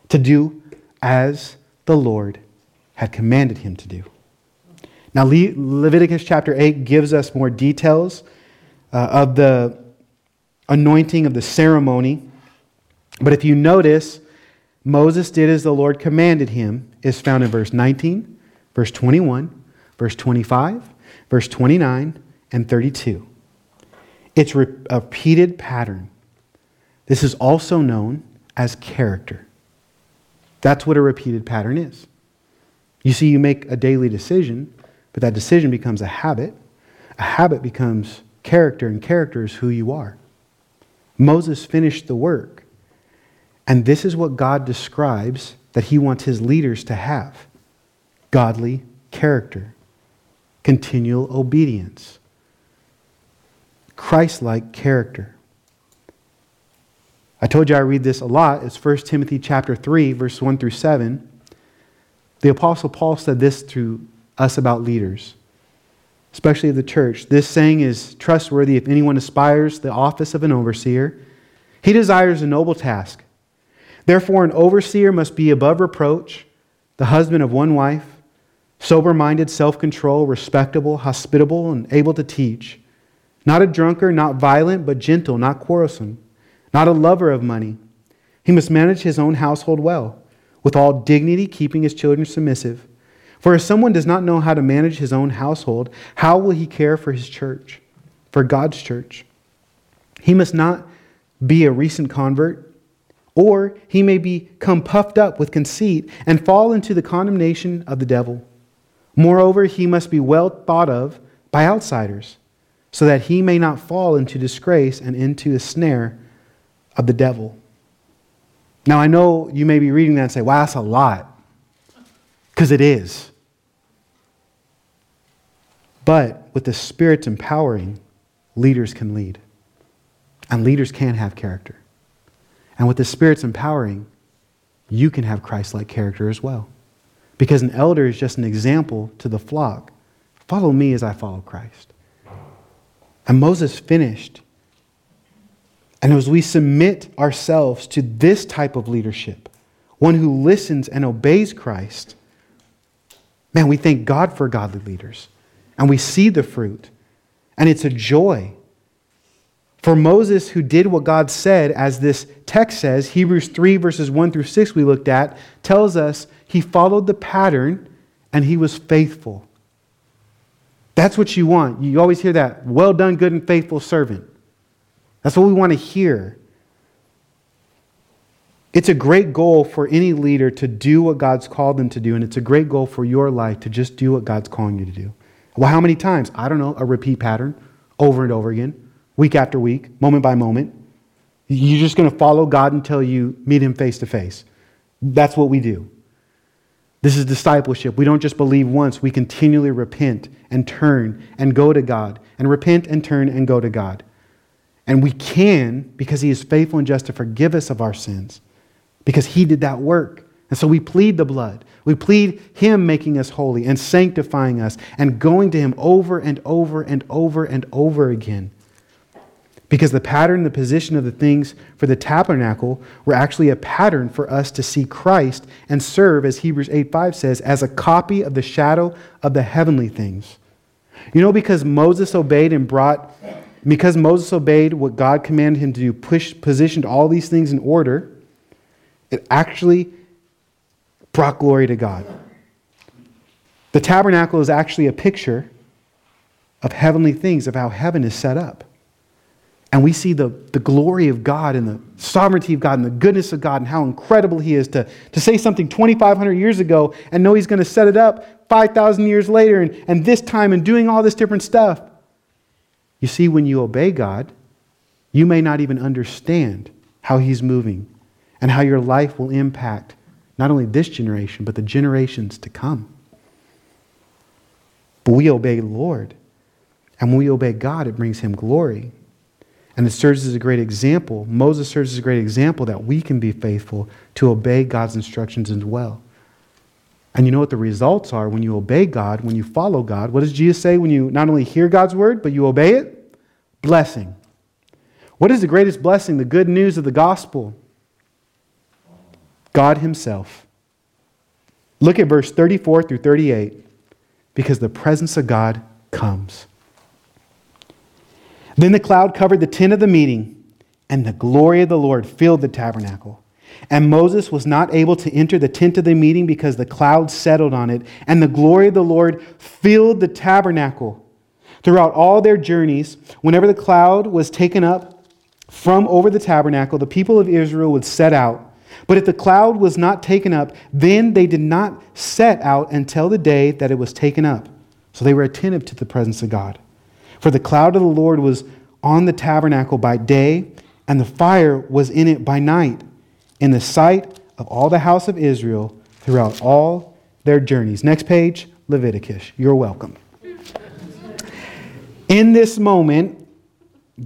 to do as the Lord had commanded him to do. Now, Le- Leviticus chapter 8 gives us more details uh, of the anointing of the ceremony. But if you notice, Moses did as the Lord commanded him, is found in verse 19, verse 21, verse 25, verse 29, and 32. It's a repeated pattern. This is also known as character. That's what a repeated pattern is. You see, you make a daily decision, but that decision becomes a habit. A habit becomes character, and character is who you are. Moses finished the work. And this is what God describes that he wants his leaders to have godly character, continual obedience, Christ like character. I told you I read this a lot. It's 1 Timothy chapter 3, verse 1 through 7. The Apostle Paul said this to us about leaders especially of the church. This saying is trustworthy if anyone aspires the office of an overseer. He desires a noble task. Therefore, an overseer must be above reproach, the husband of one wife, sober minded, self control, respectable, hospitable, and able to teach. Not a drunkard, not violent, but gentle, not quarrelsome, not a lover of money. He must manage his own household well, with all dignity, keeping his children submissive. For if someone does not know how to manage his own household, how will he care for his church, for God's church? He must not be a recent convert, or he may become puffed up with conceit and fall into the condemnation of the devil. Moreover, he must be well thought of by outsiders, so that he may not fall into disgrace and into the snare of the devil. Now, I know you may be reading that and say, wow, that's a lot. Because it is. But with the Spirit's empowering, leaders can lead. And leaders can have character. And with the Spirit's empowering, you can have Christ like character as well. Because an elder is just an example to the flock. Follow me as I follow Christ. And Moses finished. And as we submit ourselves to this type of leadership, one who listens and obeys Christ, Man, we thank God for godly leaders, and we see the fruit, and it's a joy. For Moses, who did what God said, as this text says, Hebrews 3, verses 1 through 6, we looked at, tells us he followed the pattern and he was faithful. That's what you want. You always hear that. Well done, good and faithful servant. That's what we want to hear. It's a great goal for any leader to do what God's called them to do, and it's a great goal for your life to just do what God's calling you to do. Well, how many times? I don't know, a repeat pattern over and over again, week after week, moment by moment. You're just going to follow God until you meet Him face to face. That's what we do. This is discipleship. We don't just believe once, we continually repent and turn and go to God, and repent and turn and go to God. And we can, because He is faithful and just to forgive us of our sins because he did that work. And so we plead the blood. We plead him making us holy and sanctifying us and going to him over and over and over and over again. Because the pattern, the position of the things for the tabernacle were actually a pattern for us to see Christ and serve, as Hebrews 8 5 says, as a copy of the shadow of the heavenly things. You know, because Moses obeyed and brought, because Moses obeyed what God commanded him to do, push, positioned all these things in order it actually brought glory to God. The tabernacle is actually a picture of heavenly things, of how heaven is set up. And we see the, the glory of God and the sovereignty of God and the goodness of God and how incredible He is to, to say something 2,500 years ago and know He's going to set it up 5,000 years later and, and this time and doing all this different stuff. You see, when you obey God, you may not even understand how He's moving and how your life will impact not only this generation, but the generations to come. But we obey the Lord. And when we obey God, it brings Him glory. And it serves as a great example. Moses serves as a great example that we can be faithful to obey God's instructions as well. And you know what the results are when you obey God, when you follow God? What does Jesus say when you not only hear God's word, but you obey it? Blessing. What is the greatest blessing? The good news of the gospel. God Himself. Look at verse 34 through 38 because the presence of God comes. Then the cloud covered the tent of the meeting, and the glory of the Lord filled the tabernacle. And Moses was not able to enter the tent of the meeting because the cloud settled on it, and the glory of the Lord filled the tabernacle. Throughout all their journeys, whenever the cloud was taken up from over the tabernacle, the people of Israel would set out. But if the cloud was not taken up, then they did not set out until the day that it was taken up. So they were attentive to the presence of God. For the cloud of the Lord was on the tabernacle by day, and the fire was in it by night, in the sight of all the house of Israel throughout all their journeys. Next page, Leviticus. You're welcome. In this moment,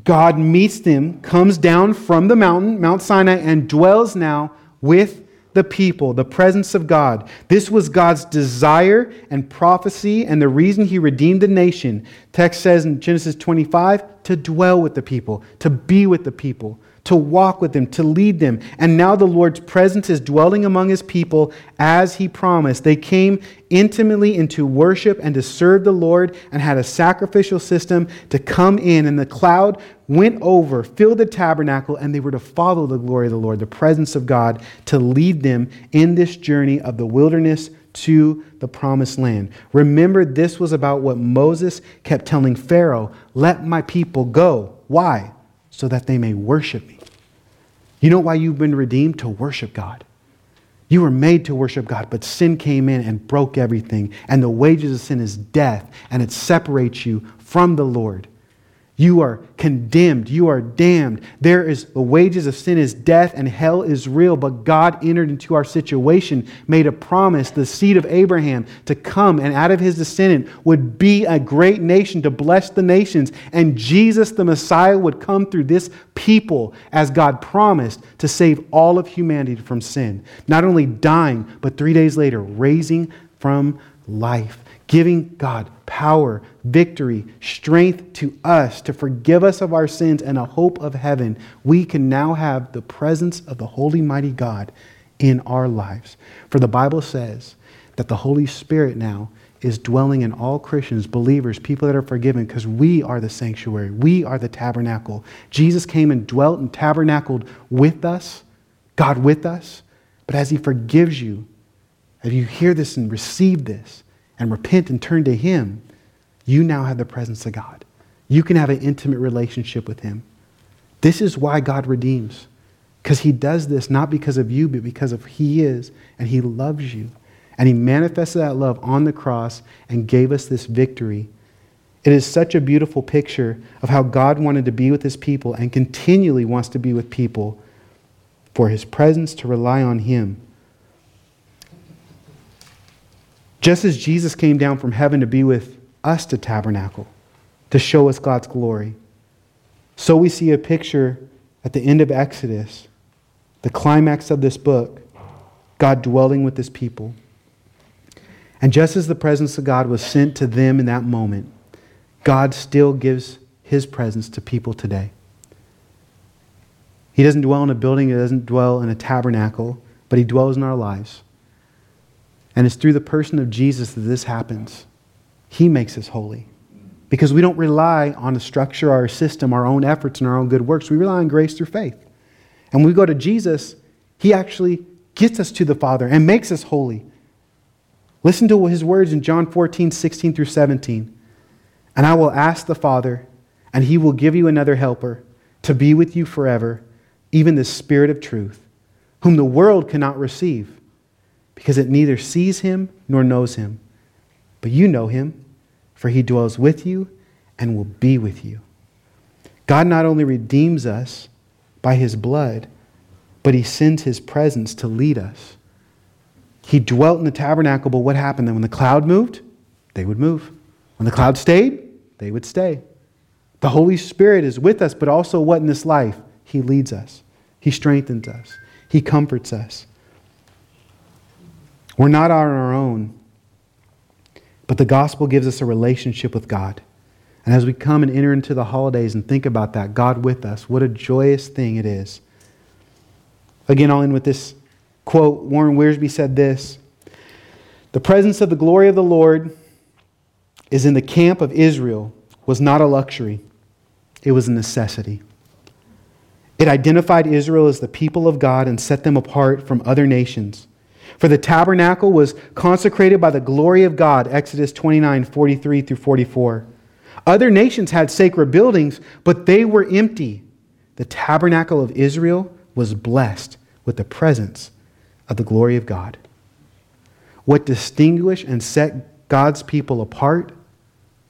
God meets them, comes down from the mountain, Mount Sinai, and dwells now with the people, the presence of God. This was God's desire and prophecy and the reason he redeemed the nation. Text says in Genesis 25 to dwell with the people, to be with the people to walk with them, to lead them. And now the Lord's presence is dwelling among his people as he promised. They came intimately into worship and to serve the Lord and had a sacrificial system to come in. And the cloud went over, filled the tabernacle, and they were to follow the glory of the Lord, the presence of God, to lead them in this journey of the wilderness to the promised land. Remember, this was about what Moses kept telling Pharaoh let my people go. Why? So that they may worship me. You know why you've been redeemed? To worship God. You were made to worship God, but sin came in and broke everything. And the wages of sin is death, and it separates you from the Lord. You are condemned. You are damned. There is the wages of sin is death and hell is real. But God entered into our situation, made a promise, the seed of Abraham to come and out of his descendant would be a great nation to bless the nations. And Jesus, the Messiah, would come through this people as God promised to save all of humanity from sin. Not only dying, but three days later, raising from life giving God power, victory, strength to us to forgive us of our sins and a hope of heaven, we can now have the presence of the Holy Mighty God in our lives. For the Bible says that the Holy Spirit now is dwelling in all Christians, believers, people that are forgiven, because we are the sanctuary. We are the tabernacle. Jesus came and dwelt and tabernacled with us, God with us. But as He forgives you, if you hear this and receive this, and repent and turn to Him, you now have the presence of God. You can have an intimate relationship with Him. This is why God redeems. Because He does this not because of you, but because of He is, and He loves you. And He manifested that love on the cross and gave us this victory. It is such a beautiful picture of how God wanted to be with His people and continually wants to be with people for His presence to rely on Him Just as Jesus came down from heaven to be with us to tabernacle, to show us God's glory, so we see a picture at the end of Exodus, the climax of this book, God dwelling with his people. And just as the presence of God was sent to them in that moment, God still gives his presence to people today. He doesn't dwell in a building, he doesn't dwell in a tabernacle, but he dwells in our lives. And it's through the person of Jesus that this happens. He makes us holy. Because we don't rely on a structure, our system, our own efforts, and our own good works. We rely on grace through faith. And when we go to Jesus, He actually gets us to the Father and makes us holy. Listen to his words in John 14, 16 through 17. And I will ask the Father, and he will give you another helper to be with you forever, even the Spirit of truth, whom the world cannot receive, because it neither sees him nor knows him. But you know him, for he dwells with you and will be with you. God not only redeems us by his blood, but he sends his presence to lead us. He dwelt in the tabernacle, but what happened then? When the cloud moved, they would move. When the cloud stayed, they would stay. The Holy Spirit is with us, but also what in this life? He leads us, He strengthens us, He comforts us. We're not on our own, but the gospel gives us a relationship with God. And as we come and enter into the holidays and think about that, God with us, what a joyous thing it is. Again, I'll end with this quote. Warren Wiersbe said this The presence of the glory of the Lord is in the camp of Israel was not a luxury, it was a necessity. It identified Israel as the people of God and set them apart from other nations. For the tabernacle was consecrated by the glory of God, Exodus 29 43 through 44. Other nations had sacred buildings, but they were empty. The tabernacle of Israel was blessed with the presence of the glory of God. What distinguished and set God's people apart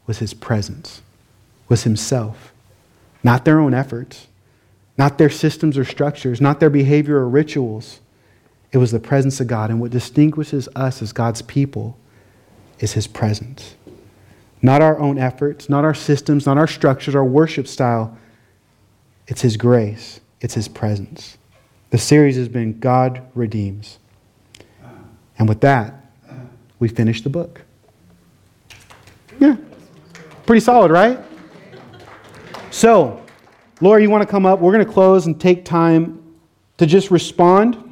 was his presence, was himself, not their own efforts, not their systems or structures, not their behavior or rituals. It was the presence of God. And what distinguishes us as God's people is his presence. Not our own efforts, not our systems, not our structures, our worship style. It's his grace, it's his presence. The series has been God Redeems. And with that, we finish the book. Yeah. Pretty solid, right? So, Laura, you want to come up? We're going to close and take time to just respond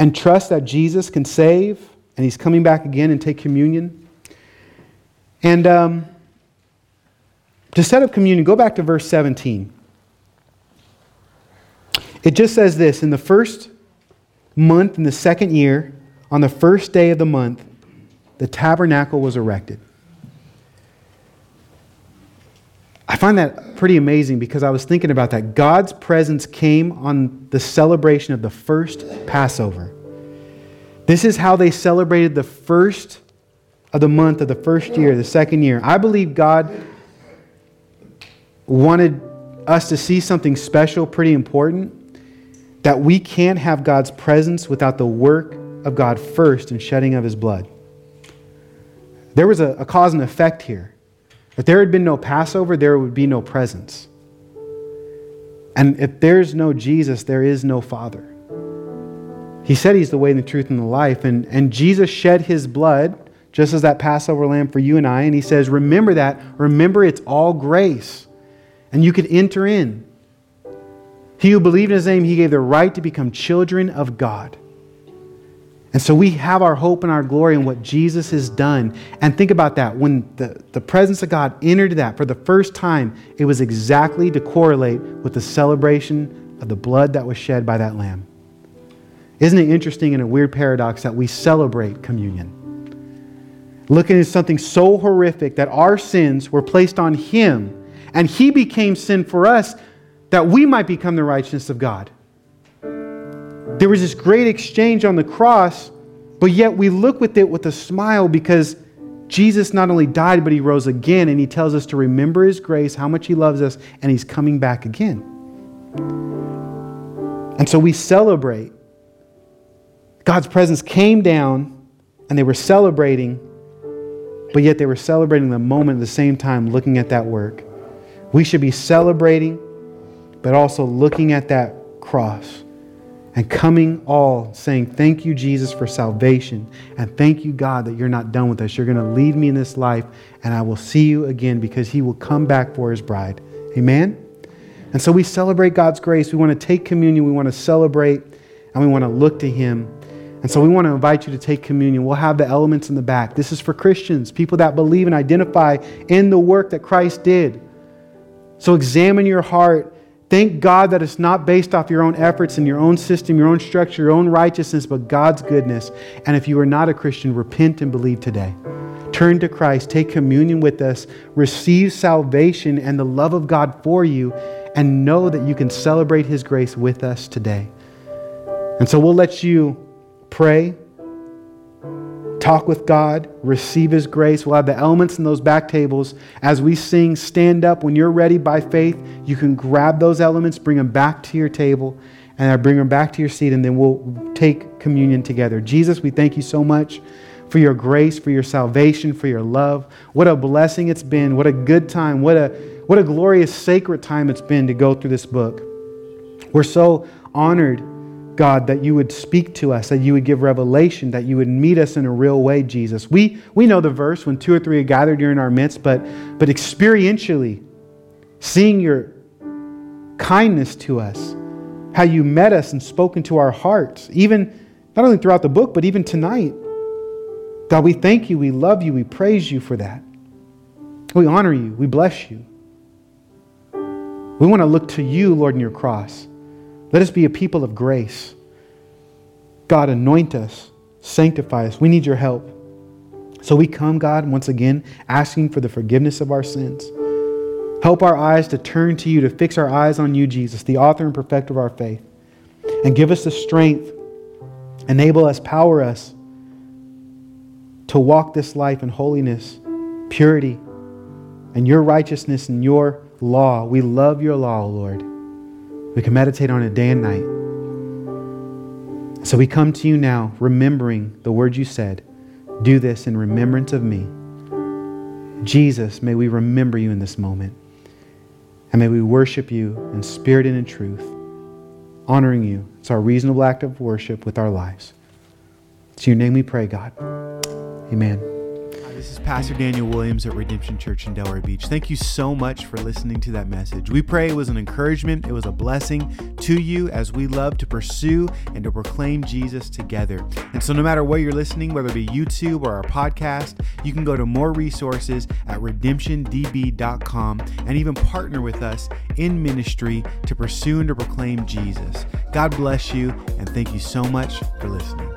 and trust that Jesus can save and he's coming back again and take communion. And um, to set up communion, go back to verse 17. It just says this In the first month, in the second year, on the first day of the month, the tabernacle was erected. I find that pretty amazing because I was thinking about that. God's presence came on the celebration of the first Passover. This is how they celebrated the first of the month of the first year, the second year. I believe God wanted us to see something special, pretty important that we can't have God's presence without the work of God first and shedding of his blood. There was a, a, cause and effect here. If there had been no Passover, there would be no presence. And if there's no Jesus, there is no Father. He said he's the way, the truth, and the life. And, and Jesus shed his blood, just as that Passover lamb for you and I. And he says, Remember that. Remember, it's all grace. And you could enter in. He who believed in his name, he gave the right to become children of God. And so we have our hope and our glory in what Jesus has done. And think about that. When the, the presence of God entered that for the first time, it was exactly to correlate with the celebration of the blood that was shed by that lamb. Isn't it interesting and a weird paradox that we celebrate communion? Looking at something so horrific that our sins were placed on him and he became sin for us that we might become the righteousness of God. There was this great exchange on the cross, but yet we look with it with a smile because Jesus not only died, but he rose again, and he tells us to remember his grace, how much he loves us, and he's coming back again. And so we celebrate. God's presence came down, and they were celebrating, but yet they were celebrating the moment at the same time looking at that work. We should be celebrating but also looking at that cross and coming all saying, Thank you, Jesus, for salvation. And thank you, God, that you're not done with us. You're going to lead me in this life, and I will see you again because he will come back for his bride. Amen? And so we celebrate God's grace. We want to take communion, we want to celebrate, and we want to look to him. And so we want to invite you to take communion. We'll have the elements in the back. This is for Christians, people that believe and identify in the work that Christ did. So examine your heart Thank God that it's not based off your own efforts and your own system, your own structure, your own righteousness, but God's goodness. And if you are not a Christian, repent and believe today. Turn to Christ, take communion with us, receive salvation and the love of God for you, and know that you can celebrate His grace with us today. And so we'll let you pray, talk with God, receive His grace. We'll have the elements in those back tables. As we sing, stand up. When you're ready by faith, you can grab those elements, bring them back to your table, and I bring them back to your seat, and then we'll take communion together. Jesus, we thank you so much for your grace, for your salvation, for your love. What a blessing it's been. What a good time. What a, what a glorious, sacred time it's been to go through this book. We're so honored, God, that you would speak to us, that you would give revelation, that you would meet us in a real way, Jesus. We, we know the verse when two or three are gathered here in our midst, but, but experientially, seeing your kindness to us, how you met us and spoken to our hearts, even not only throughout the book, but even tonight. God, we thank you, we love you, we praise you for that. We honor you, we bless you. We want to look to you, Lord, in your cross. Let us be a people of grace. God, anoint us, sanctify us. We need your help. So we come, God, once again, asking for the forgiveness of our sins. Help our eyes to turn to you, to fix our eyes on you, Jesus, the author and perfecter of our faith. And give us the strength, enable us, power us to walk this life in holiness, purity, and your righteousness and your law. We love your law, Lord. We can meditate on it day and night. So we come to you now, remembering the word you said do this in remembrance of me. Jesus, may we remember you in this moment. And may we worship you in spirit and in truth, honoring you. It's our reasonable act of worship with our lives. It's your name we pray, God. Amen. This is Pastor Daniel Williams at Redemption Church in Delray Beach. Thank you so much for listening to that message. We pray it was an encouragement, it was a blessing to you as we love to pursue and to proclaim Jesus together. And so, no matter where you're listening, whether it be YouTube or our podcast, you can go to more resources at redemptiondb.com and even partner with us in ministry to pursue and to proclaim Jesus. God bless you, and thank you so much for listening.